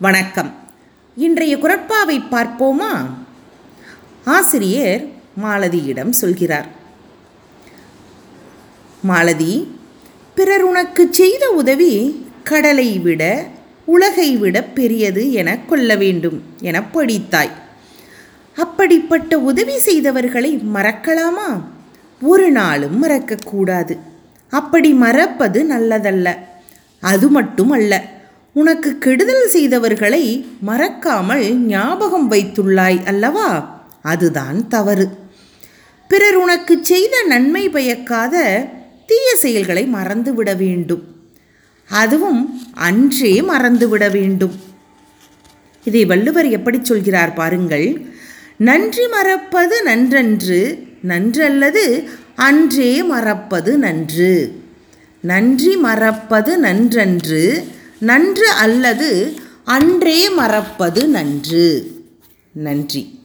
வணக்கம். இன்றைய குரட்பாவை பார்ப்போமா? ஆசிரியர் மாலதியிடம் சொல்கிறார். மாலதி பிறர் உனக்கு செய்த உதவி கடலை விட உலகை விட பெரியது என கொள்ள வேண்டும் என படித்தாய். அப்படிப்பட்ட உதவி செய்தவர்களை மறக்கலாமா? ஒரு நாளும் மறக்கக்கூடாது. அப்படி மறப்பது நல்லதல்ல. அது மட்டும் அல்ல உனக்கு கெடுதல் செய்தவர்களை மறக்காமல் ஞாபகம் வைத்துள்ளாய் அல்லவா? அதுதான் தவறு. பிறர் உனக்கு செய்த நன்மை பயக்காத தீய செயல்களை மறந்துவிட வேண்டும். அதுவும் அன்றே மறந்துவிட வேண்டும். இதை வள்ளுவர் எப்படி சொல்கிறார் பாருங்கள். நன்றி மறப்பது நன்றன்று நன்றல்லது அன்றே மறப்பது நன்று. நன்றி மறப்பது நன்றன்று நன்று அல்லது அன்றே மறப்பது நன்று. நன்றி.